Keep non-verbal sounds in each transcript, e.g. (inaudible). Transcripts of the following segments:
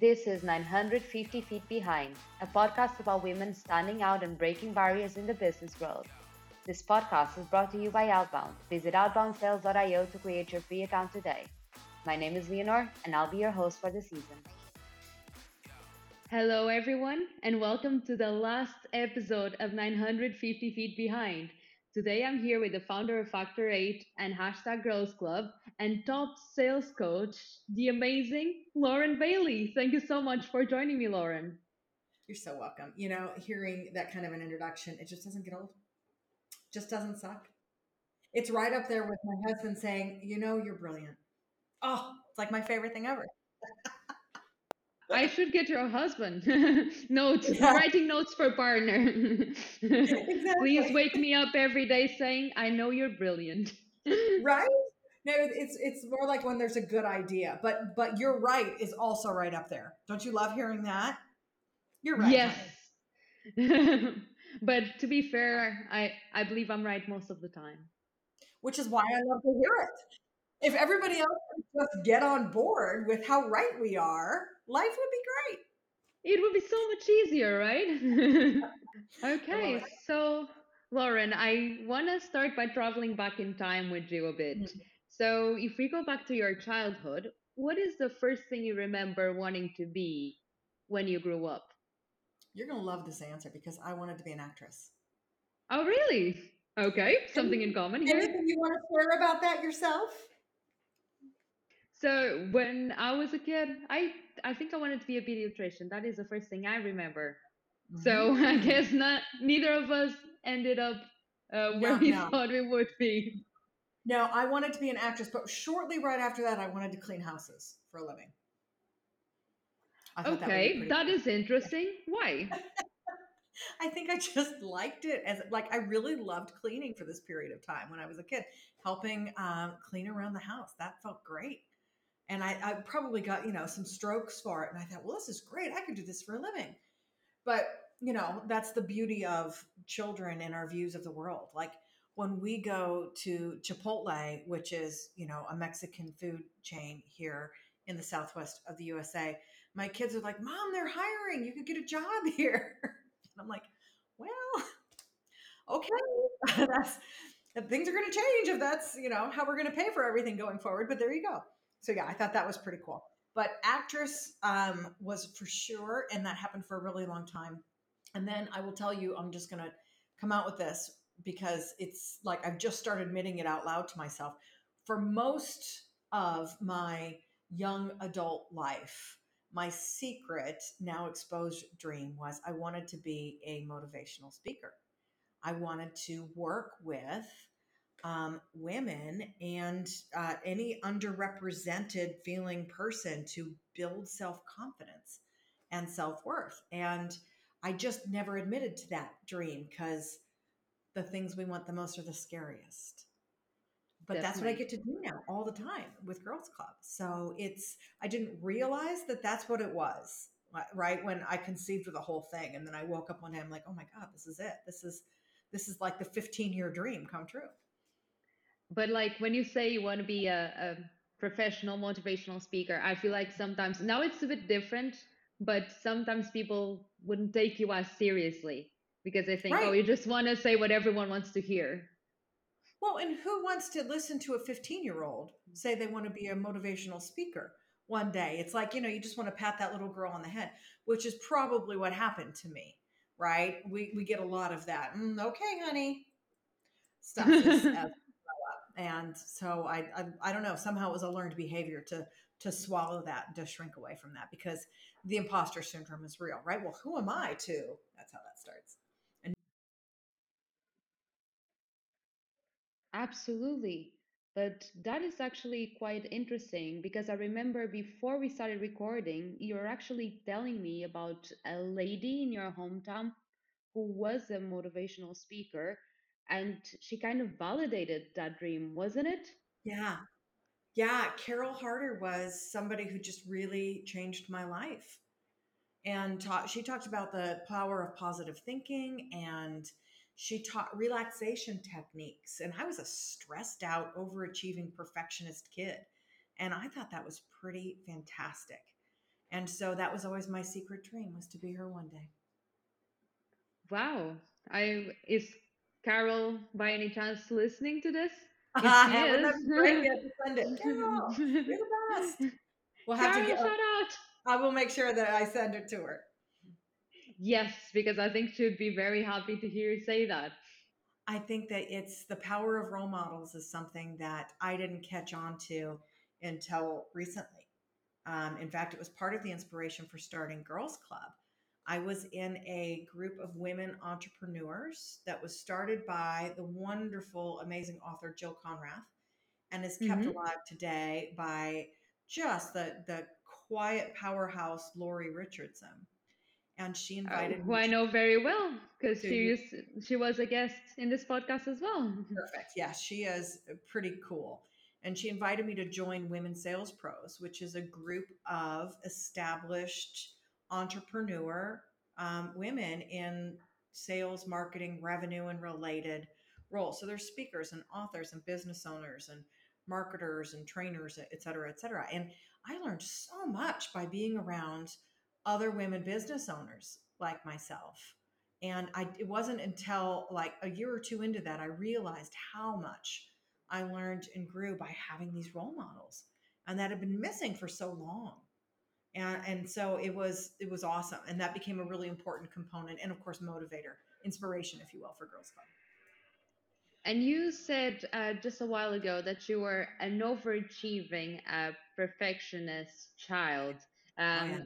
This is 950 Feet Behind, a podcast about women standing out and breaking barriers in the business world. This podcast is brought to you by Outbound. Visit outboundsales.io to create your free account today. My name is Leonor, and I'll be your host for the season. Hello, everyone, and welcome to the last episode of 950 Feet Behind. Today, I'm here with the founder of Factor 8 and Hashtag Girls Club and top sales coach, the amazing Lauren Bailey. Thank you so much for joining me, Lauren. You're so welcome. You know, hearing that kind of an introduction, it just doesn't get old. Just doesn't suck. It's right up there with my husband saying, "You know, you're brilliant." Oh, it's like my favorite thing ever. (laughs) I should get your husband (laughs) notes, yeah. writing notes for partner. (laughs) exactly. Please wake me up every day saying, "I know you're brilliant." right? No, it's it's more like when there's a good idea, but but you're right is also right up there. Don't you love hearing that? You're right. Yes. (laughs) but to be fair, I I believe I'm right most of the time. Which is why I love to hear it if everybody else just get on board with how right we are, life would be great. It would be so much easier, right? (laughs) okay, so Lauren, I want to start by traveling back in time with you a bit. Mm-hmm. So, if we go back to your childhood, what is the first thing you remember wanting to be when you grew up? You're going to love this answer because I wanted to be an actress. Oh, really? Okay, something in common here. Anything you want to share about that yourself? So when I was a kid, I I think I wanted to be a pediatrician. That is the first thing I remember. Mm-hmm. So (laughs) I guess not neither of us ended up uh, where no, we no. thought we would be. No, I wanted to be an actress, but shortly right after that, I wanted to clean houses for a living. Okay, that, that cool. is interesting. Why? (laughs) I think I just liked it as like I really loved cleaning for this period of time when I was a kid, helping um, clean around the house. That felt great and I, I probably got you know some strokes for it and i thought well this is great i could do this for a living but you know that's the beauty of children and our views of the world like when we go to chipotle which is you know a mexican food chain here in the southwest of the usa my kids are like mom they're hiring. You could get a job (laughs) here. And i'm like well okay. (laughs) That's things are going to change if that's you know how we're going to pay for everything going forward but there you go. So yeah, I thought that was pretty cool. But actress um, was for sure, and that happened for a really long time. And then I will tell you, I'm just gonna come out with this because it's like I've just started admitting it out loud to myself. For most of my young adult life, my secret, now exposed dream was I wanted to be a motivational speaker. I wanted to work with um, women and uh, any underrepresented feeling person to build self confidence and self worth. And I just never admitted to that dream because the things we want the most are the scariest. But Definitely. that's what I get to do now all the time with Girls Club. So it's, I didn't realize that that's what it was, right? When I conceived of the whole thing. And then I woke up one day, I'm like, oh my God, this is it. This is, this is like the 15 year dream come true but like when you say you want to be a, a professional motivational speaker, I feel like sometimes now it's a bit different, but sometimes people wouldn't take you as seriously because they think, oh, right. oh, you just want to say what everyone wants to hear. Well, and who wants to listen to a 15 year old say they want to be a motivational speaker one day? It's like, you know, you just want to pat that little girl on the head, which is probably what happened to me, right? We, we get a lot of that. Mm, okay, honey. Stuff (laughs) and so I, I, I don't know somehow it was a learned behavior to to swallow that and to shrink away from that because the imposter syndrome is real right well who am i to that's how that starts and absolutely but that is actually quite interesting because I remember before we started recording, you were actually telling me about a lady in your hometown who was a motivational speaker and she kind of validated that dream, wasn't it? Yeah. Yeah, Carol Harder was somebody who just really changed my life. And taught, she talked about the power of positive thinking and she taught relaxation techniques. And I was a stressed out, overachieving perfectionist kid. And I thought that was pretty fantastic. And so that was always my secret dream was to be her one day. Wow. I is Carol by any chance listening to this? (laughs) If she is. We have to send it. Carol, you're the best. We'll have Carol, to get. shout out. I will make sure that I send it to her. Yes, because I think she'd be very happy to hear you say that. I think that it's the power of role models is something that I didn't catch on to until recently. Um, in fact, it was part of the inspiration for starting Girls Club. I was in a group of women entrepreneurs that was started by the wonderful, amazing author Jill Konrath and is kept Mhm. alive today by just the, the quiet powerhouse Lori Richardson. And she Uh, invited who me I know very well because she used, she was a guest in this podcast as well. Perfect. Yeah, she is pretty cool. And she invited me to join Women Sales Pros, which is a group of established entrepreneur um, women in sales, marketing, revenue, and related roles. So there's speakers and authors and business owners and marketers and trainers, et cetera, et cetera. And I learned so much by being around other women business owners like myself. And I, it wasn't until like a year or two into that I realized how much I learned and grew by having these role models, and that had been missing for so long. And and so it was it was awesome, and that became a really important component, and of course motivator, inspiration, if you will, for Girls Club. And you said uh, just a while ago that you were an overachieving, uh, perfectionist child. Um, yeah.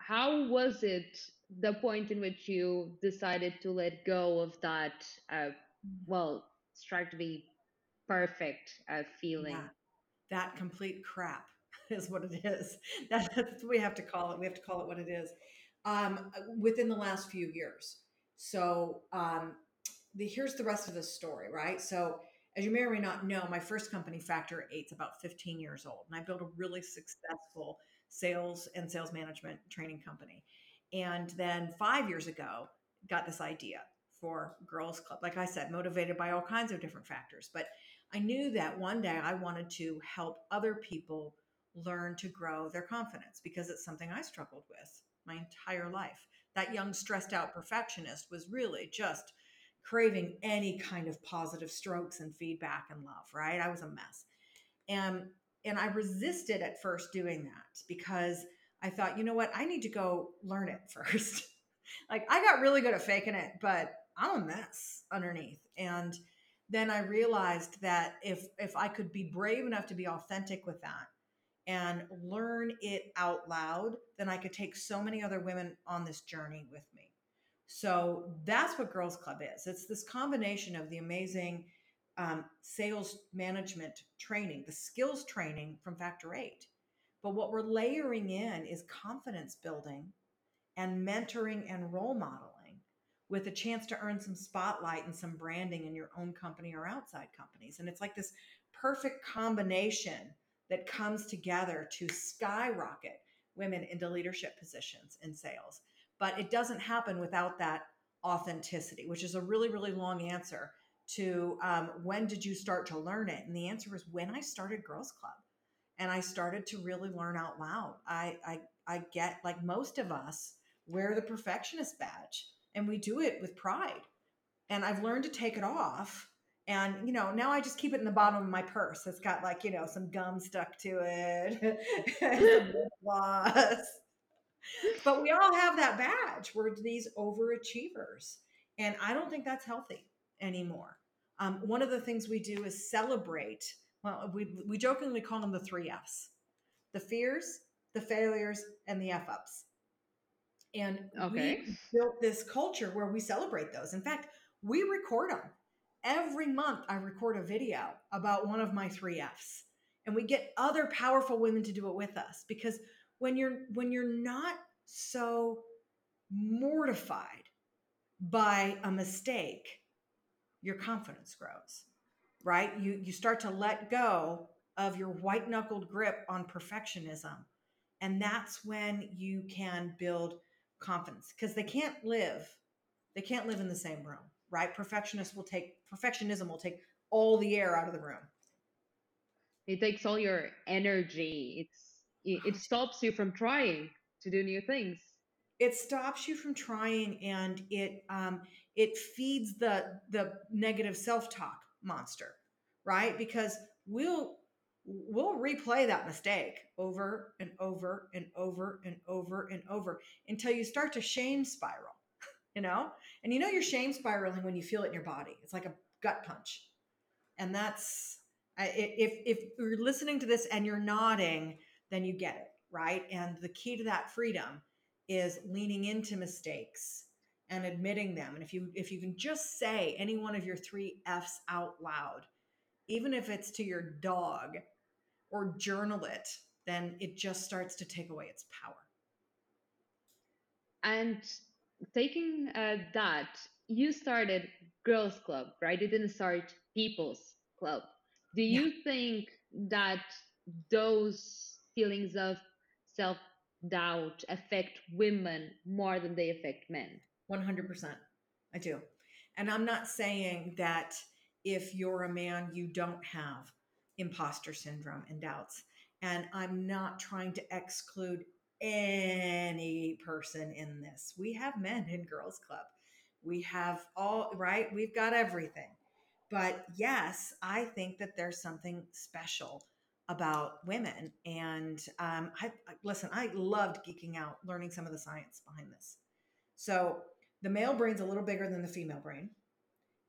How was it the point in which you decided to let go of that, uh, well, be perfect uh, feeling? Yeah, that complete crap (laughs) is what it is. That, that's what we have to call it. We have to call it what it is. Um, within the last few years. So um, the, here's the rest of the story, right? So as you may or may not know, my first company, Factor Eight's about 15 years old, and I built a really successful sales and sales management training company. And then five years ago, got this idea for Girls Club. Like I said, motivated by all kinds of different factors, but I knew that one day I wanted to help other people learn to grow their confidence because it's something I struggled with my entire life. That young, stressed out perfectionist was really just craving any kind of positive strokes and feedback and love, right? I was a mess. And and I resisted at first doing that because I thought, you know what, I need to go learn it (laughs) first. like I got really good at faking it, but I'm a mess underneath. And then I realized that if if I could be brave enough to be authentic with that and learn it out loud, then I could take so many other women on this journey with me. So that's what Girls Club is. It's this combination of the amazing um, sales management training, the skills training from Factor Eight. But what we're layering in is confidence building and mentoring and role modeling with a chance to earn some spotlight and some branding in your own company or outside companies. And it's like this perfect combination that comes together to skyrocket women into leadership positions in sales. But it doesn't happen without that authenticity, which is a really, really long answer to um, when did you start to learn it? And the answer was when I started Girls Club and I started to really learn out loud. I, I, I get like most of us wear the perfectionist badge and we do it with pride. And I've learned to take it off. And, you know, now I just keep it in the bottom of my purse. It's got like, you know, some gum stuck to it, (laughs) gloss. But we all have that badge. We're these overachievers. And I don't think that's healthy anymore. Um, one of the things we do is celebrate. Well, we, we jokingly call them the three F's the fears, the failures, and the F ups. And Okay. we built this culture where we celebrate those. In fact, we record them. Every month, I record a video about one of my three F's. And we get other powerful women to do it with us because when you're when you're not so mortified by a mistake, your confidence grows. Right? You you start to let go of your white-knuckled grip on perfectionism. And that's when you can build confidence because they can't live they can't live in the same room right perfectionists will take perfectionism will take all the air out of the room It takes all your energy. It's it (sighs) stops you from trying to do new things it stops you from trying and it um, it feeds the the negative self-talk monster right? Because we'll we'll replay that mistake over and over and over and over and over until you start to shame spiral (laughs) you know? And you know you're shame spiraling when you feel it in your body. It's like a gut punch. And that's if if you're listening to this and you're nodding then you get it right? And the key to that freedom is leaning into mistakes and admitting them. And if you if you can just say any one of your three F's out loud, even if it's to your dog or journal it, then it just starts to take away its power. And taking uh, that, you started Girls Club, right? You didn't start People's Club. Do you yeah. think that those feelings of self doubt affect women more than they affect men. 100%. I do. And I'm not saying that if you're a man, you don't have imposter syndrome and doubts. And I'm not trying to exclude any person in this. We have men in Girls Club. We have all, right? We've got everything. But yes, I think that there's something special about women. And um, I listen, I loved geeking out, learning some of the science behind this. So the male brain's a little bigger than the female brain,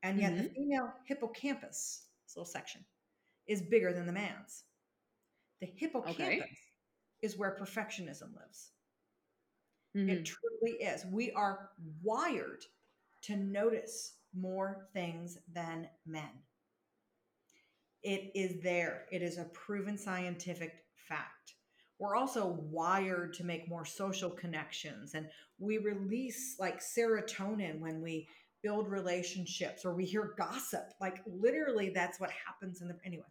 and yet mm-hmm. the female hippocampus, this little section, is bigger than the man's. The hippocampus okay. is where perfectionism lives. Mm-hmm. It truly is. We are wired to notice more things than men. It is there. It is a proven scientific fact. We're also wired to make more social connections and we release like serotonin when we build relationships or we hear gossip. Like literally that's what happens in the anyway.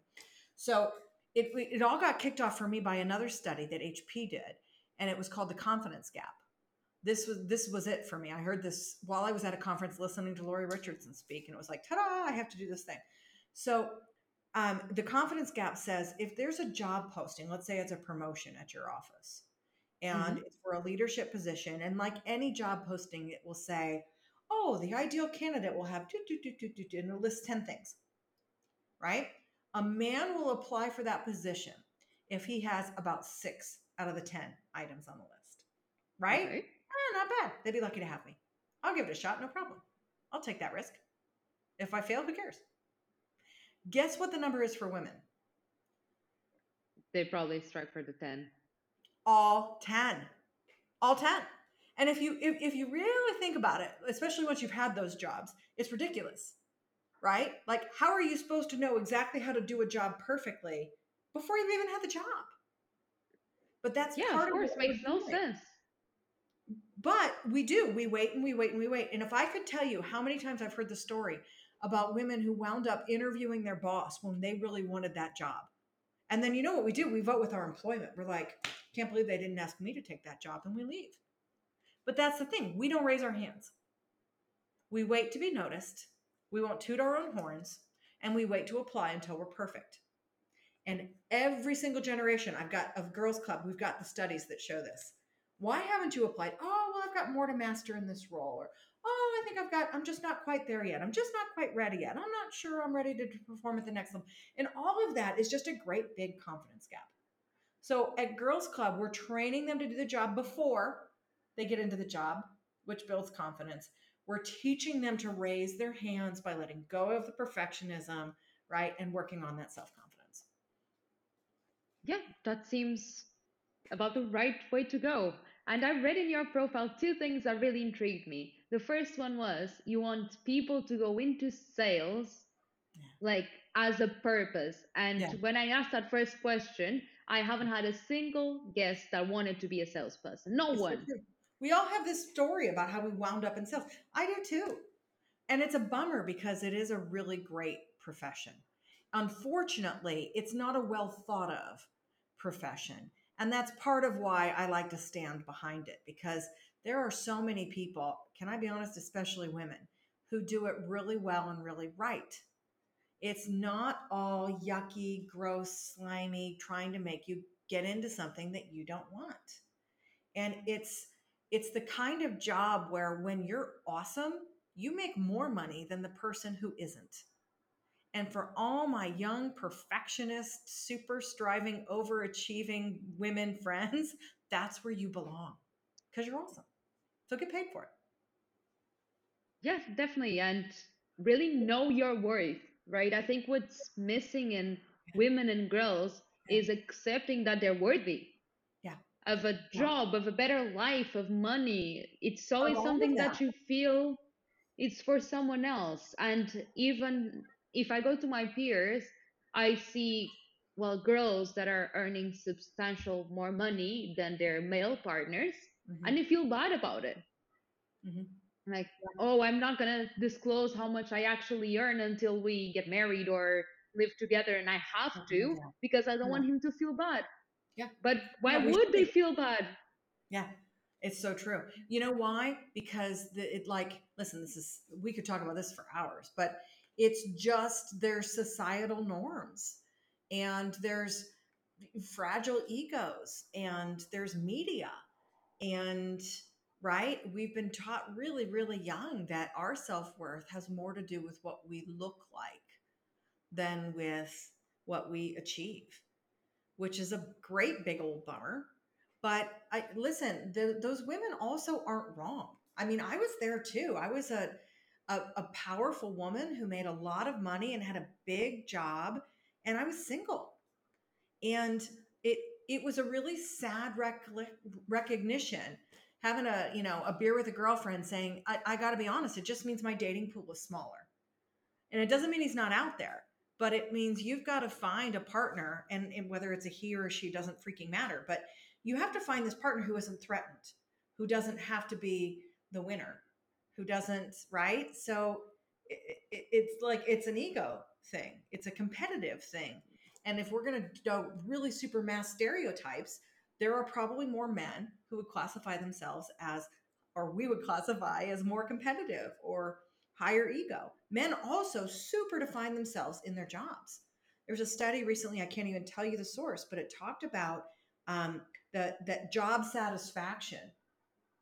So it it all got kicked off for me by another study that HP did and it was called the confidence gap. This was this was it for me. I heard this while I was at a conference listening to Lori Richardson speak and it was like, "Ta-da, I have to do this thing." So um, the confidence gap says if there's a job posting, let's say it's a promotion at your office, and mm-hmm. it's for a leadership position, and like any job posting, it will say, "Oh, the ideal candidate will have do do do do do," and it'll list ten things. Right? A man will apply for that position if he has about six out of the ten items on the list. Right? Okay. Eh, not bad. They'd be lucky to have me. I'll give it a shot, no problem. I'll take that risk. If I fail, who cares? Guess what the number is for women? They probably strike for the 10. All 10. All 10. And if you if, if you really think about it, especially once you've had those jobs, it's ridiculous. Right? Like how are you supposed to know exactly how to do a job perfectly before you've even had the job? But that's yeah, part of course, of makes no doing. sense. But we do. We wait and we wait and we wait. And if I could tell you how many times I've heard the story about women who wound up interviewing their boss when they really wanted that job. And then you know what we do? We vote with our employment. We're like, can't believe they didn't ask me to take that job, and we leave. But that's the thing. We don't raise our hands. We wait to be noticed. We won't toot our own horns, and we wait to apply until we're perfect. And every single generation I've got of Girls Club, we've got the studies that show this. Why haven't you applied? Oh, well, I've got more to master in this role. Or, I think I've got, I'm just not quite there yet. I'm just not quite ready yet. I'm not sure I'm ready to perform at the next level. And all of that is just a great big confidence gap. So at Girls Club, we're training them to do the job before they get into the job, which builds confidence. We're teaching them to raise their hands by letting go of the perfectionism, right? And working on that self confidence. Yeah, that seems about the right way to go. And I read in your profile two things that really intrigued me. The first one was you want people to go into sales yeah. like as a purpose. And yeah. when I asked that first question, I haven't had a single guest that wanted to be a salesperson. No it's one. So we all have this story about how we wound up in sales. I do too. And it's a bummer because it is a really great profession. Unfortunately, it's not a well thought of profession. And that's part of why I like to stand behind it because there are so many people, can I be honest, especially women, who do it really well and really right. It's not all yucky, gross, slimy, trying to make you get into something that you don't want. And it's it's the kind of job where when you're awesome, you make more money than the person who isn't. And for all my young perfectionist, super striving, overachieving women (laughs) friends, that's where you belong because you're awesome. So get paid for it. Yes, definitely. And really know your worth, right? I think what's missing in women and girls is accepting that they're worthy. Yeah. Of a job, yeah. of a better life, of money. It's always something that. that you feel it's for someone else. And even if I go to my peers, I see well girls that are earning substantial more money than their male partners, mm-hmm. and you feel bad about it. Mm-hmm. Like, oh, I'm not gonna disclose how much I actually earn until we get married or live together, and I have to yeah. because I don't yeah. want him to feel bad. Yeah. But why yeah, would they feel bad? Yeah. It's so true. You know why? Because the, it like listen, this is we could talk about this for hours, but it's just there's societal norms and there's fragile egos and there's media and right we've been taught really really young that our self-worth has more to do with what we look like than with what we achieve which is a great big old bummer. But i listen the, those women also aren't wrong. I mean i was there too. I was a a, a powerful woman who made a lot of money and had a big job, and I was single. And it it was a really sad rec- recognition having a you know a beer with a girlfriend saying I, I got to be honest it just means my dating pool is smaller and it doesn't mean he's not out there but it means you've got to find a partner and, and, whether it's a he or a she doesn't freaking matter but you have to find this partner who isn't threatened who doesn't have to be the winner who doesn't, right? So it, it, it's like it's an ego thing, it's a competitive thing. And if we're going to do really super mass stereotypes, there are probably more men who would classify themselves as, or we would classify as more competitive or higher ego. Men also super define themselves in their jobs. There was a study recently, I can't even tell you the source, but it talked about um, the, that job satisfaction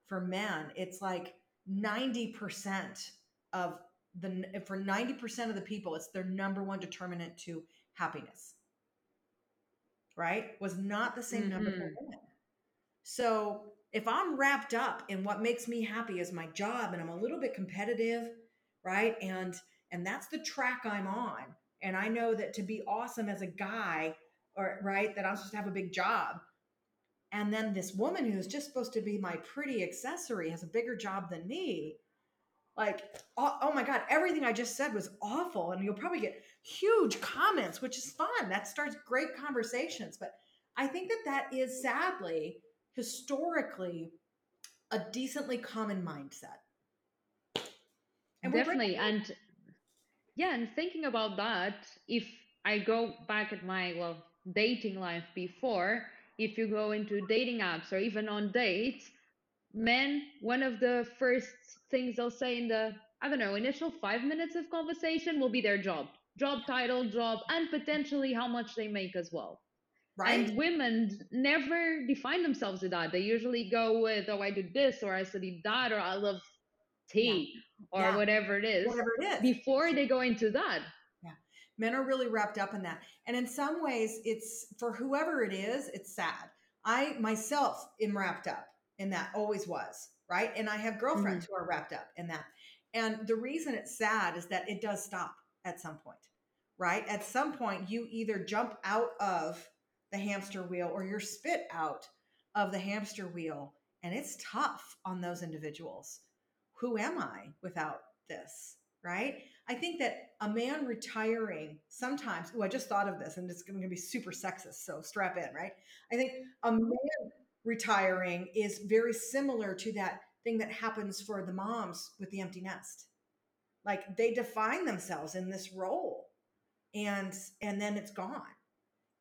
for men. It's like 90% of the for 90% of the people it's their number one determinant to happiness right was not the same mm-hmm. number for mm-hmm. women so if i'm wrapped up in what makes me happy is my job and i'm a little bit competitive right and and that's the track i'm on and i know that to be awesome as a guy or right that i'm supposed to have a big job and then this woman who's just supposed to be my pretty accessory has a bigger job than me like oh, oh, my god everything i just said was awful and you'll probably get huge comments which is fun. That starts great conversations but i think that that is sadly historically a decently common mindset. And definitely and yeah and thinking about that if i go back at my well dating life before if you go into dating apps or even on dates, men, one of the first things they'll say in the, I don't know, initial five minutes of conversation will be their job, job title, job, and potentially how much they make as well. Right. And women never define themselves with that. They usually go with, oh, I do this, or I studied that, or I love tea, yeah. or yeah. whatever it is. Whatever it is. Before they go into that. Yeah. Men are really wrapped up in that. And in some ways, it's for whoever it is, it's sad. I myself am wrapped up in that, always was, right? And I have girlfriends mm-hmm. who are wrapped up in that. And the reason it's sad is that it does stop at some point, right? At some point, you either jump out of the hamster wheel or you're spit out of the hamster wheel. And it's tough on those individuals. Who am I without this? Right? I think that a man retiring sometimes, oh, I just thought of this and it's going to be super sexist, so strap in, right? I think a man retiring is very similar to that thing that happens for the moms with the empty nest. Like they define themselves in this role and and then it's gone.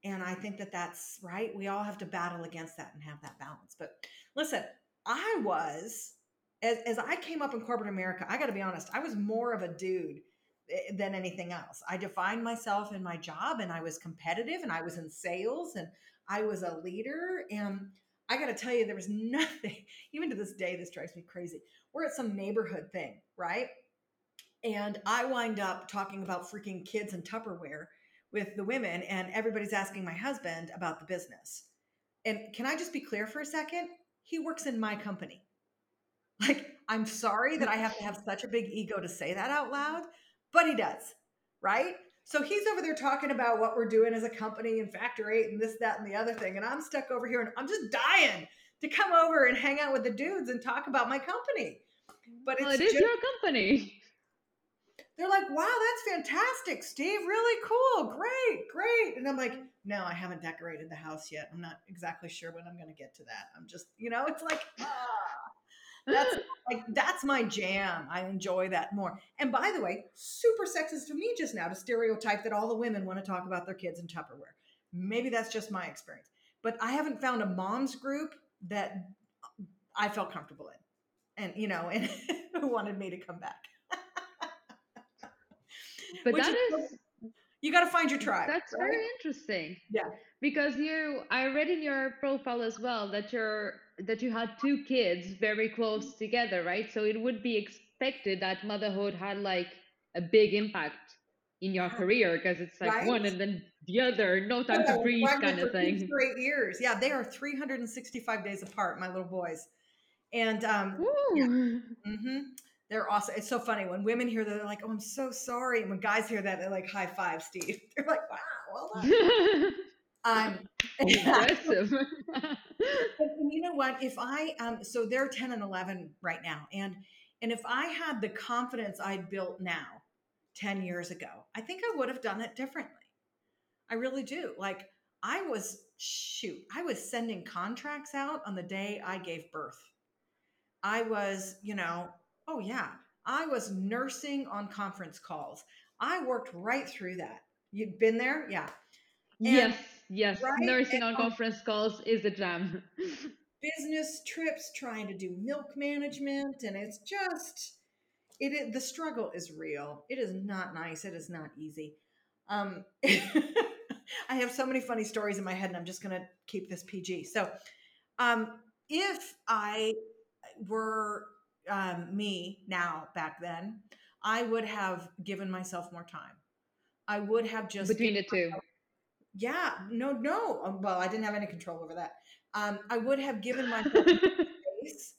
And I think that that's right. We all have to battle against that and have that balance. But listen, I was as, as I came up in corporate America, I got to be honest, I was more of a dude Eh, than anything else. I defined myself in my job and I was competitive and I was in sales and I was a leader. And I got to tell you, there was (laughs) nothing, even to this day, this drives me crazy. We're at some neighborhood thing, right? And I wind up talking about freaking kids and Tupperware with the women, and everybody's asking my husband about the business. And can I just be clear for a second? He works in my company. (laughs) Like, I'm sorry that I have to have such a big ego to say that out loud, but he does, right? So he's over there talking about what we're doing as a company and Factor Eight and this, that, and the other thing. And I'm stuck over here and I'm just dying to come over and hang out with the dudes and talk about my company. But it's well, it is just, your company. (laughs) They're like, wow, that's fantastic, Steve. Really cool. Great, great. And I'm like, no, I haven't decorated the house yet. I'm not exactly sure when I'm going to get to that. I'm just, you know, it's like, ah that's (laughs) like that's my jam. I enjoy that more. And by the way, super sexist to me just now to stereotype that all the women want to talk about their kids in Tupperware. Maybe that's just my experience. But I haven't found a mom's group that I felt comfortable in. And you know, and (laughs) who wanted me to come back. (laughs) but Which that is, is you got to find your tribe. That's right? very interesting. Yeah. Because you I read in your profile as well that you're that you had two kids very close together, right? So it would be expected that motherhood had like a big impact in your career because it's like right? one and then the other, no time yeah, to breathe kind of thing. For eight years, yeah, they are 365 days apart, my little boys, and um, yeah. mm-hmm. they're awesome. It's so funny when women hear that they're like, "Oh, I'm so sorry," and when guys hear that, they're like, "High five, Steve." (laughs) They're like, "Wow, well done." (laughs) um, (laughs) (laughs) impressive. (laughs) and you know what? If I um, so they're 10 and 11 right now, and and if I had the confidence I'd built now 10 years ago, I think I would have done it differently. I really do. Like I was shoot, I was sending contracts out on the day I gave birth. I was, you know, oh yeah, I was nursing on conference calls. I worked right through that. You've been there? Yeah. And yes Yes, right? nursing and on conference calls is a jam. (laughs) business trips, trying to do milk management, and it's just it is, the struggle is real. It is not nice. It is not easy. Um, (laughs) I have so many funny stories in my head, and I'm just going to keep this PG. So, um, if I were um, me now back then, I would have given myself more time. I would have just between the two yeah, no, no. Um, well, I didn't have any control over that. Um, I would have given myself (laughs) space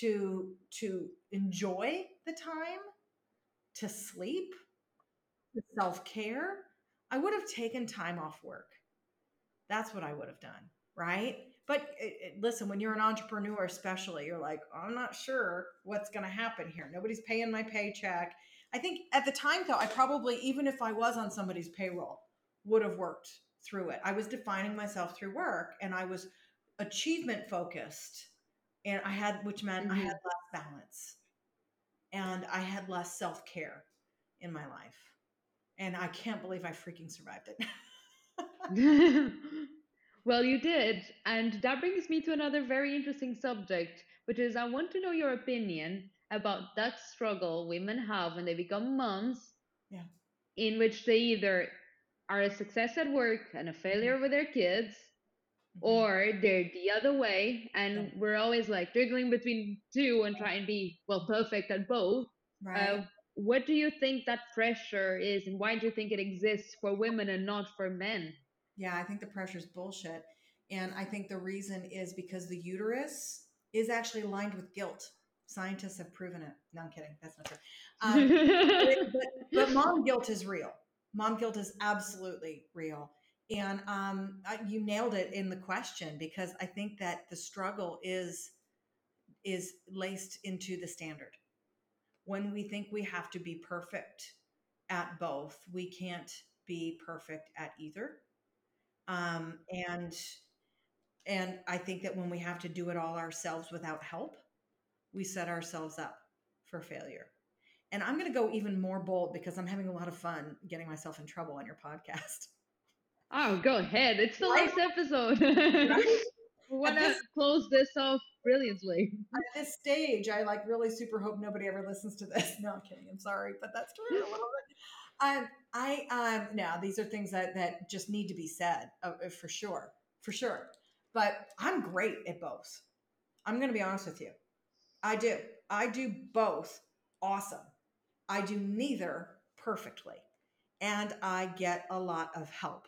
to to enjoy the time, to sleep, to self care. I would have taken time off work. That's what I would have done, right? But it, it, listen, when you're an entrepreneur, especially, you're like, I'm not sure what's going to happen here. Nobody's paying my paycheck. I think at the time, though, I probably, even if I was on somebody's payroll, would have worked through it. I was defining myself through work and I was achievement focused and I had which meant mm-hmm. I had less balance and I had less self-care in my life. And I can't believe I freaking survived it. (laughs) well, you did. And that brings me to another very interesting subject, which is I want to know your opinion about that struggle women have when they become moms. Yeah. In which they either are a success at work and a failure mm-hmm. with their kids mm-hmm. or they're the other way and we're always like jiggling between two and try and be well perfect at both. Right. Uh, what do you think that pressure is and why do you think it exists for women and not for men? Yeah i think the pressure is bullshit and i think the reason is because the uterus is actually lined with guilt. Scientists have proven it. No i'm kidding. That's not true. Um, (laughs) but, but mom guilt is real mom guilt is absolutely real. And um, you nailed it in the question because I think that the struggle is is laced into the standard. When we think we have to be perfect at both, we can't be perfect at either. Um, and and I think that when we have to do it all ourselves without help, we set ourselves up for failure. And I'm going to go even more bold because I'm having a lot of fun getting myself in trouble on your podcast. Oh, go ahead. It's the right? last episode. right? (laughs) We want to close this off brilliantly. At this stage, I like really super hope nobody ever listens to this. (laughs) No, I'm kidding. I'm sorry, but that's true a little bit. (gasps) Um, I um, now these are things that that just need to be said uh, for sure, for sure. But I'm great at both. I'm going to be honest with you. I do. I do both awesome. I do neither perfectly. And I get a lot of help.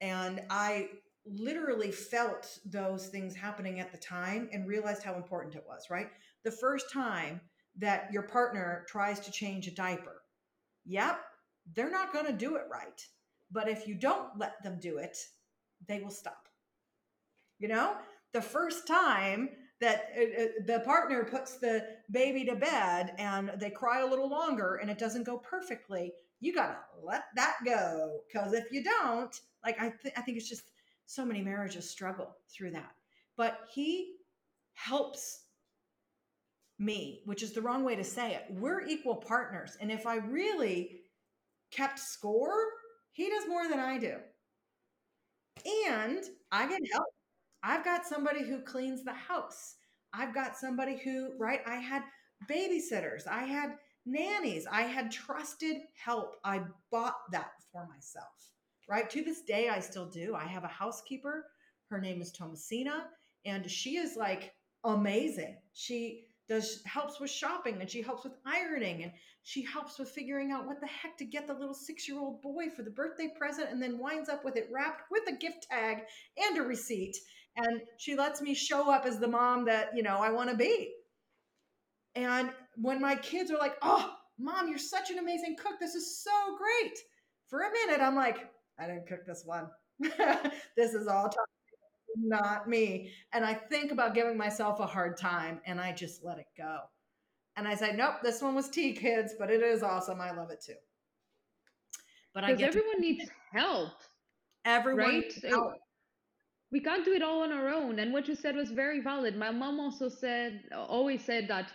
And I literally felt those things happening at the time and realized how important it was, right? The first time that your partner tries to change a diaper, yep, they're not going to do it right. But if you don't let them do it, they will stop. You know, the first time that uh, uh, the partner puts the baby to bed and they cry a little longer and it doesn't go perfectly, you got to let that go. Because if you don't, like, I, th- I think it's just so many marriages struggle through that. But he helps me, which is the wrong way to say it. We're equal partners. And if I really kept score, he does more than I do. And I get help. I've got somebody who cleans the house. I've got somebody who, right? I had babysitters. I had nannies. I had trusted help. I bought that for myself, right? To this day, I still do. I have a housekeeper. Her name is Thomasina, and she is like amazing. She does helps with shopping and she helps with ironing and she helps with figuring out what the heck to get the little six year old boy for the birthday present and then winds up with it wrapped with a gift tag and a receipt and she lets me show up as the mom that you know i want to be and when my kids are like oh mom you're such an amazing cook this is so great for a minute i'm like i didn't cook this one (laughs) this is all not me. And I think about giving myself a hard time and I just let it go. And I say, nope, this one was tea, kids, but it is awesome. I love it too. But I get everyone to- needs help. Everyone right? help. We can't do it all on our own. And what you said was very valid. My mom also said, always said that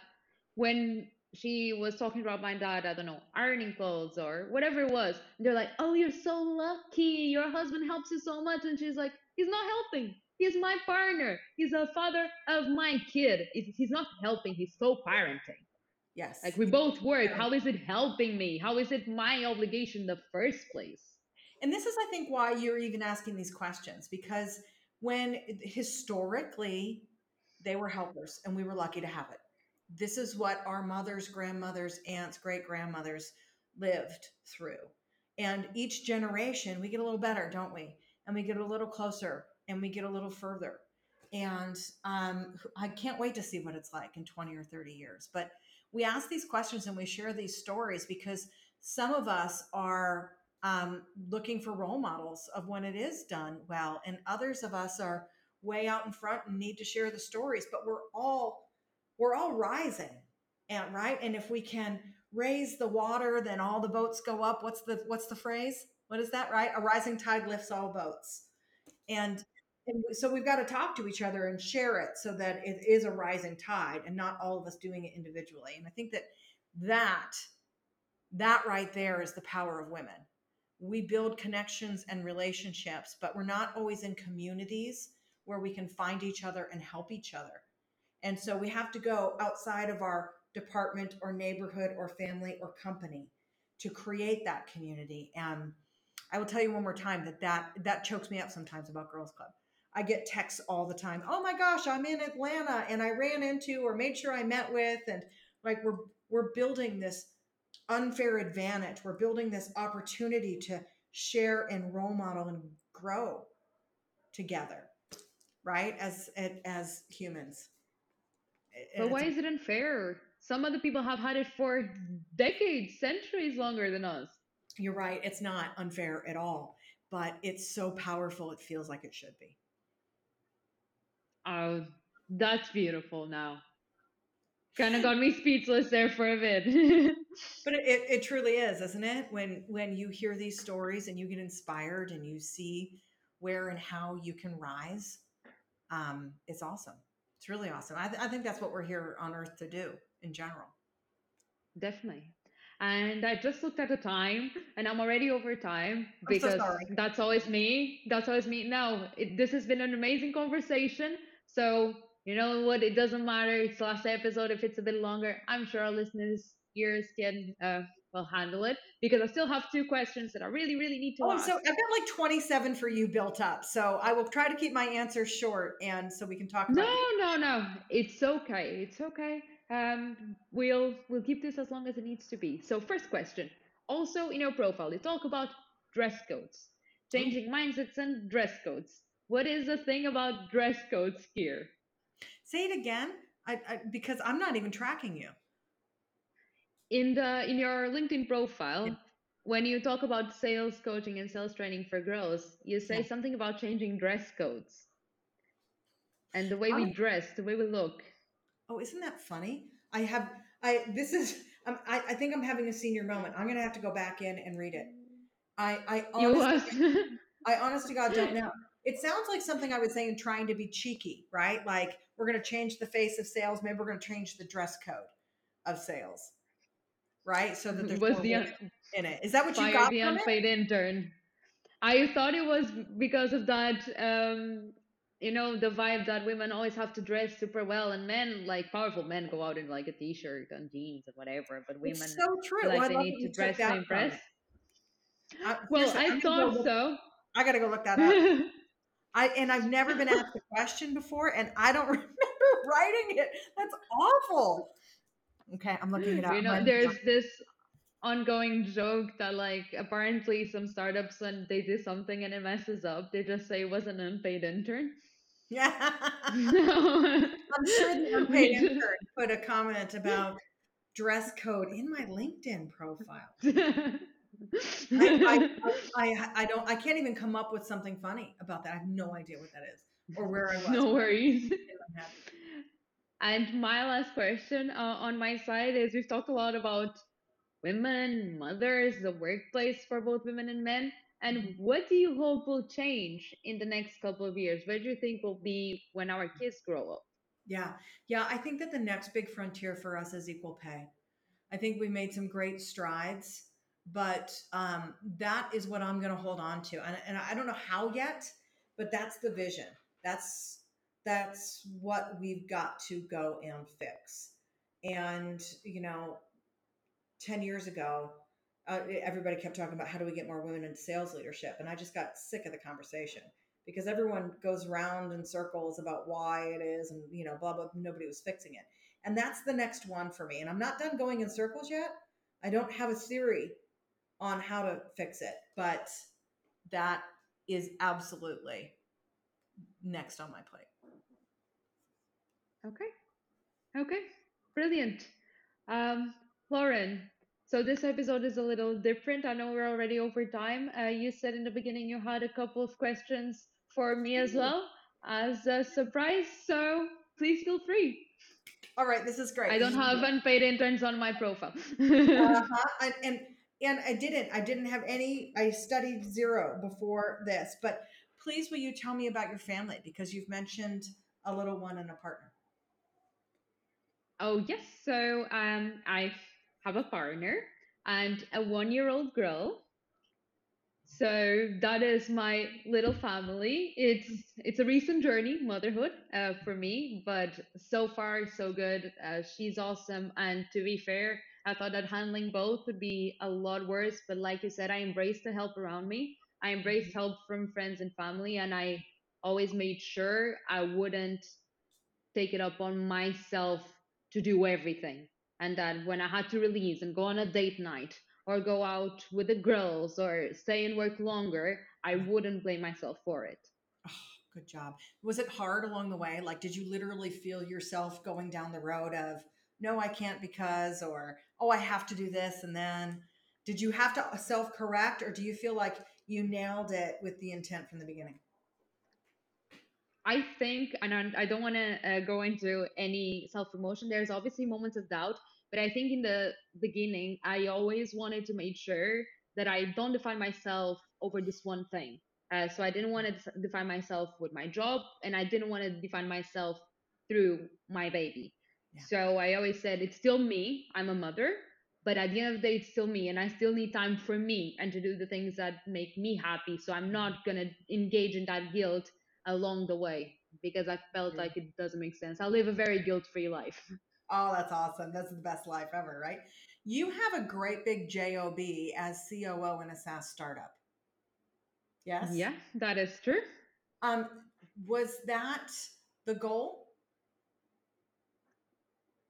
when she was talking about my dad, I don't know, ironing clothes or whatever it was. And they're like, oh, you're so lucky. Your husband helps you so much. And she's like, he's not helping. He's my partner. He's a father of my kid. He's not helping, he's co-parenting. Yes. Like we both work. How is it helping me? How is it my obligation in the first place? And this is, I think, why you're even asking these questions because when historically they were helpers and we were lucky to have it. This is what our mothers, grandmothers, aunts, great grandmothers lived through. And each generation, we get a little better, don't we? And we get a little closer and we get a little further. And um, I can't wait to see what it's like in 20 or 30 years. But we ask these questions and we share these stories because some of us are um, looking for role models of when it is done well, and others of us are way out in front and need to share the stories. But we're all we're all rising, and right. And if we can raise the water, then all the boats go up. What's the what's the phrase? What is that? Right? A rising tide lifts all boats. And and so we've got to talk to each other and share it so that it is a rising tide and not all of us doing it individually and i think that that that right there is the power of women we build connections and relationships but we're not always in communities where we can find each other and help each other and so we have to go outside of our department or neighborhood or family or company to create that community and i will tell you one more time that that that chokes me up sometimes about girls club I get texts all the time. Oh my gosh, I'm in Atlanta and I ran into or made sure I met with and like we're we're building this unfair advantage. We're building this opportunity to share and role model and grow together, right? As as humans. But why is it unfair? Some other people have had it for decades, centuries longer than us. You're right. It's not unfair at all, but it's so powerful. It feels like it should be. Oh, that's beautiful now. Kind of got me speechless there for a bit. (laughs) but it, it truly is, isn't it? When when you hear these stories and you get inspired and you see where and how you can rise, um, it's awesome. It's really awesome. I, th- I think that's what we're here on earth to do in general. Definitely. And I just looked at the time and I'm already over time because so that's always me. That's always me. Now, it, this has been an amazing conversation. So, you know what? It doesn't matter. It's the last episode. If it's a bit longer, I'm sure our listeners' ears can uh, we'll handle it because I still have two questions that I really, really need to oh, ask. so I've got like 27 for you built up. So I will try to keep my answers short and so we can talk no, about no, no. It's okay. It's okay. Um, we'll we'll keep this as long as it needs to be. So first question. Also in your profile, you talk about dress codes, changing mindsets and dress codes. What is the thing about dress codes here? Say it again, I, I, because I'm not even tracking you. In the in your LinkedIn profile, yeah. when you talk about sales coaching and sales training for girls, you say yeah. something about changing dress codes and the way we dress, the way we look. Oh, isn't that funny? I have I this is um, I I think I'm having a senior moment. I'm gonna have to go back in and read it. I I honestly, I honestly God don't know. (laughs) It sounds like something I would say in trying to be cheeky, right? Like we're going to change the face of sales. Maybe we're going to change the dress code of sales, right? So that there's was more the un- in it. Is that what you got? The unpaid it? intern. I thought it was because of that. Um, you know the vibe that women always have to dress super well and men like powerful men go out in like a t-shirt and jeans and whatever but women it's so true like well, they need to dress to impress I, well i thought look, so i gotta go look that up (laughs) I and I've never been asked a question before, and I don't (laughs) remember writing it. That's awful. Okay, I'm looking it up. You know, there's this ongoing joke that like apparently some startups when they do something and it messes up, they just say it was an unpaid intern. Yeah. (laughs) I'm sure the unpaid intern put a comment about dress code in my LinkedIn profile. (laughs) I, I, (laughs) I, I, don't I can't even come up with something funny about that. I have no idea what that is or where I (laughs) was. No worries. (laughs) and my last question uh, on my side is we've talked a lot about women, mothers, the workplace for both women and men. And mm-hmm. what do you hope will change in the next couple of years? What do you think will be when our kids grow up? Yeah. Yeah. I think that the next big frontier for us is equal pay. I think we made some great strides but um, that is what I'm going to hold on to. And, and I don't know how yet, but that's the vision. That's that's what we've got to go and fix. And you know, ten years ago, uh, everybody kept talking about how do we get more women into sales leadership, and I just got sick of the conversation because everyone goes round in circles about why it is, and you know, blah blah. Nobody was fixing it, and that's the next one for me. And I'm not done going in circles yet. I don't have a theory on how to fix it, but that is absolutely next on my plate. Okay. Okay. Brilliant. Um, Lauren, so this episode is a little different. I know we're already over time. Uh, you said in the beginning you had a couple of questions for me as well as a surprise. So please feel free. All right, this is great. I don't have unpaid interns on my profile. (laughs) uh-huh. and, and and I didn't. I didn't have any. I studied zero before this. But please, will you tell me about your family because you've mentioned a little one and a partner. Oh yes. So um, I have a partner and a one-year-old girl. So that is my little family. It's it's a recent journey, motherhood, uh, for me, but so far so good. Uh, she's awesome, and to be fair, I thought that handling both would be a lot worse, but like you said, I embraced the help around me. I embraced mm-hmm. help from friends and family, and I always made sure I wouldn't take it up on myself to do everything. And that when I had to release and go on a date night or go out with the girls or stay and work longer, I wouldn't blame myself for it. Oh, good job. Was it hard along the way? Like, did you literally feel yourself going down the road of, no, I can't because, or, oh, I have to do this. And then did you have to self correct or do you feel like you nailed it with the intent from the beginning? I think, and I don't want to uh, go into any self promotion, there's obviously moments of doubt, but I think in the beginning, I always wanted to make sure that I don't define myself over this one thing. Uh, so I didn't want to define myself with my job, and I didn't want to define myself through my baby. So I always said it's still me. I'm a mother, but at the end of the day, it's still me, and I still need time for me and to do the things that make me happy. So I'm not gonna engage in that guilt along the way because I felt like it doesn't make sense. I live a very guilt-free life. (laughs) Oh, that's awesome. That's the best life ever, right? You have a great big job as COO in a SaaS startup. Yes. Yeah, that is true. Um, was that the goal?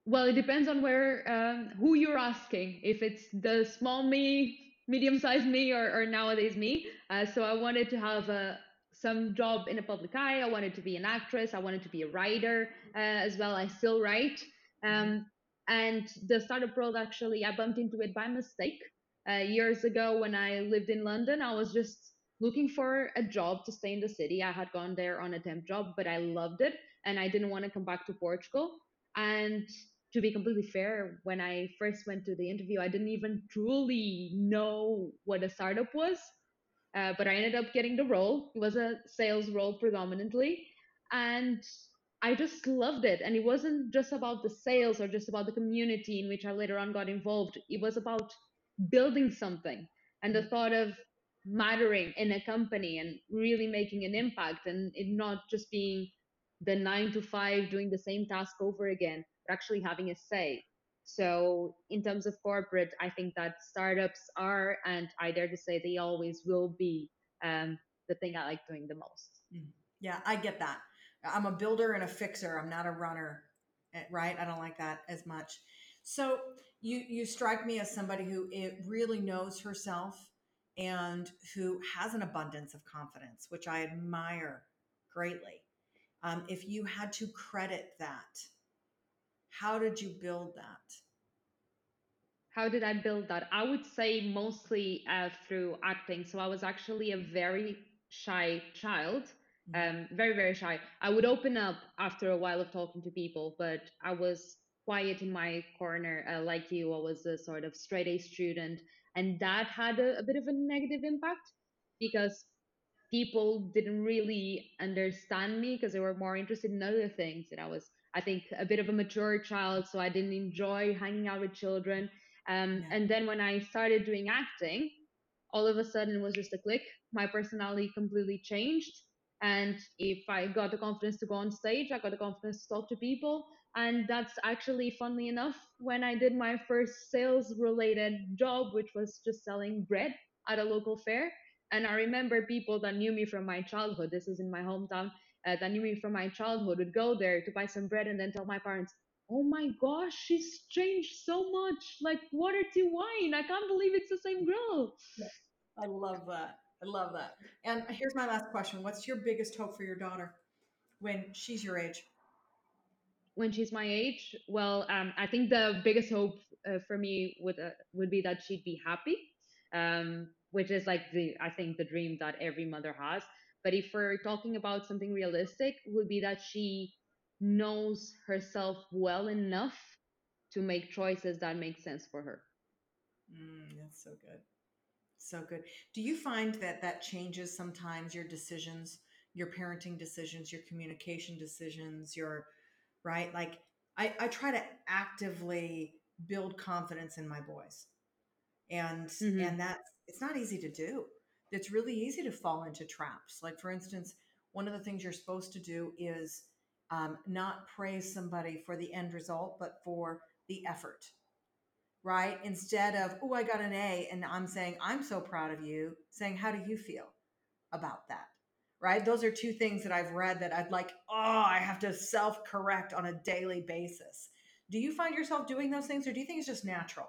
Well, it depends on where um, who you're asking. If it's the small me, medium-sized me, or, or nowadays me. Uh, so I wanted to have a some job in a public eye. I wanted to be an actress. I wanted to be a writer uh, as well. I still write. Um, and the startup world actually, I bumped into it by mistake uh, years ago when I lived in London. I was just looking for a job to stay in the city. I had gone there on a temp job, but I loved it and I didn't want to come back to Portugal. And to be completely fair, when I first went to the interview, I didn't even truly know what a startup was. Uh, but I ended up getting the role. It was a sales role predominantly. And I just loved it. And it wasn't just about the sales or just about the community in which I later on got involved. It was about building something and the thought of mattering in a company and really making an impact and it not just being the nine to five doing the same task over again, but actually having a say. So, in terms of corporate, I think that startups are, and I dare to say they always will be, um, the thing I like doing the most. Mm. Yeah, I get that. I'm a builder and a fixer. I'm not a runner, eh, right? I don't like that as much. So you you strike me as somebody who it really knows herself and who has an abundance of confidence, which I admire greatly. Um, if you had to credit that, how did you build that? How did I build that? I would say mostly uh, through acting. So I was actually a very shy child, mm-hmm. um, very, very shy. I would open up after a while of talking to people, but I was quiet in my corner. Uh, like you, I was a sort of straight A student. And that had a, a bit of a negative impact because people didn't really understand me because they were more interested in other things. And I was I think, a bit of a mature child, so I didn't enjoy hanging out with children. Um, yeah. And then when I started doing acting, all of a sudden it was just a click. My personality completely changed. And if I got the confidence to go on stage, I got the confidence to talk to people. And that's actually, funnily enough, when I did my first sales related job, which was just selling bread at a local fair. And I remember people that knew me from my childhood, this is in my hometown, uh, that knew me from my childhood would go there to buy some bread and then tell my parents, oh my gosh, she's changed so much. Like water to wine. I can't believe it's the same girl. I love that. I love that. And here's my last question What's your biggest hope for your daughter when she's your age? When she's my age, well, um, I think the biggest hope uh, for me would uh, would be that she'd be happy, um, which is like the I think the dream that every mother has. But if we're talking about something realistic, would be that she knows herself well enough to make choices that make sense for her. Mm, that's so good. So good. Do you find that that changes sometimes your decisions, your parenting decisions, your communication decisions, your right? Like I, I try to actively build confidence in my boys. And mm-hmm. and that's it's not easy to do it's really easy to fall into traps. Like, for instance, one of the things you're supposed to do is um, not praise somebody for the end result, but for the effort, right? Instead of, oh, I got an A, and I'm saying, I'm so proud of you, saying, how do you feel about that? Right? Those are two things that I've read that I'd like, oh, I have to self correct on a daily basis. Do you find yourself doing those things, or do you think it's just natural?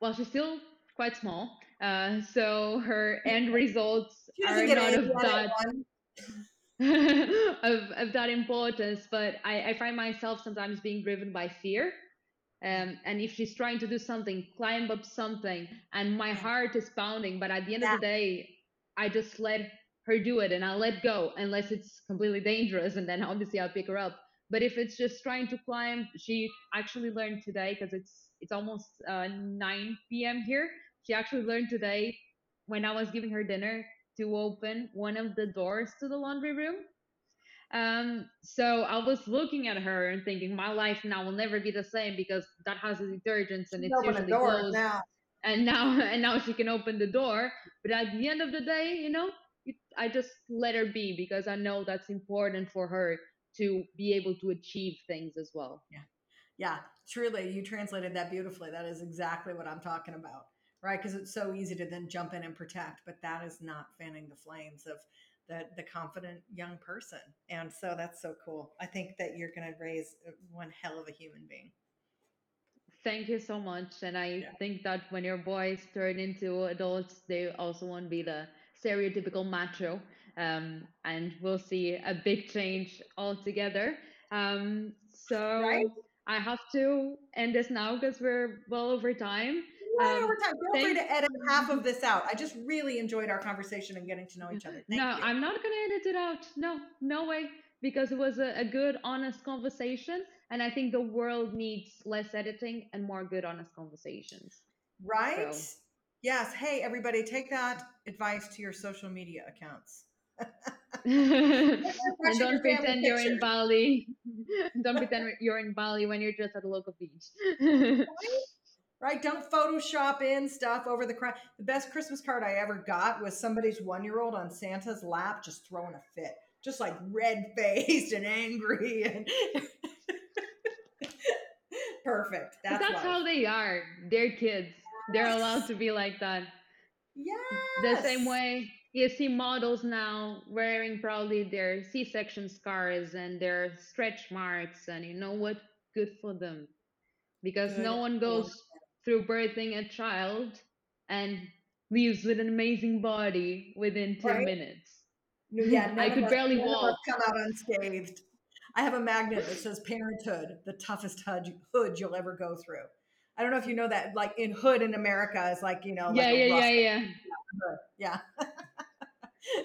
Well, she's still quite small. Uh, so her end (laughs) results are not of that (laughs) of, of that importance. But I, I find myself sometimes being driven by fear. Um, and if she's trying to do something, climb up something, and my heart is pounding, but at the end yeah. of the day, I just let her do it and I'll let go unless it's completely dangerous, and then obviously I'll pick her up. But if it's just trying to climb, she actually learned today because it's it's almost uh, 9 p.m. here she actually learned today when I was giving her dinner to open one of the doors to the laundry room. Um, so I was looking at her and thinking, my life now will never be the same because that has the detergents and it's usually closed. Now. And now, (laughs) and now she can open the door. But at the end of the day, you know, I just let her be because I know that's important for her to be able to achieve things as well. Yeah. Yeah. truly, you translated that beautifully. That is exactly what I'm talking about, right? Because it's so easy to then jump in and protect, but that is not fanning the flames of the the confident young person. And so that's so cool. I think that you're going to raise uh, one hell of a human being. Thank you so much. And I Yeah. think that when your boys turn into adults, they also won't be the stereotypical macho. Um, and we'll see a big change altogether. Um, Right? so I have to end this now because we're well over time. Um, over time. Feel free to edit half of this out. I just really enjoyed our conversation and getting to know each other. Thank no, you. I'm not gonna edit it out. No, no way. Because it was a, a good, honest conversation. And I think the world needs less editing and more good, honest conversations. Right? So Yes. Hey, everybody, take that advice to your social media accounts. (laughs) (laughs) and don't pretend you're in. Bali. (laughs) don't pretend you're in Bali when you're just at a local beach. Right? Don't Photoshop in stuff over the crowd. The best Christmas card I ever got was somebody's one year old on Santa's lap just throwing a fit, just like red faced and angry. And (laughs) Perfect. That's, that's how they are. They're kids. They're allowed to be like that. Yeah. The same way you see models now wearing probably their C-section scars and their stretch marks, and you know what? Good for them. Because Good no one goes through birthing a child and leaves with an amazing body within 10 Right? minutes. Yeah, (laughs) I could us, barely none of us walk. come out unscathed. I have a magnet that says "Parenthood: the toughest hood, hood you'll ever go through." I don't know if you know that. Like in hood in America is like you know, like Yeah, yeah, rough yeah, yeah. (laughs) Yeah,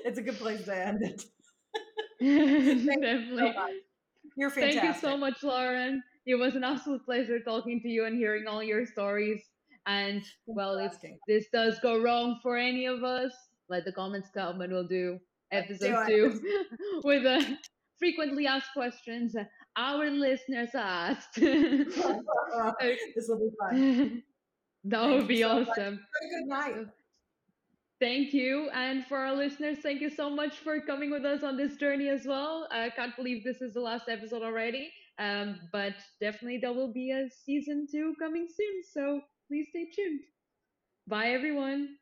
it's a good place to end it. (laughs) Thank you so Definitely. You're fantastic. Thank you so much, Lauren. It was an absolute pleasure talking to you and hearing all your stories. And well, if this does go wrong for any of us, let the comments come and we'll do episode two (laughs) with the frequently asked questions our listeners asked. (laughs) This will be fun. (laughs) that would be so awesome. Good night. Thank you. And for our listeners, thank you so much for coming with us on this journey as well. I can't believe this is the last episode already. Um, but definitely there will be a season two coming soon. So please stay tuned. Bye, everyone.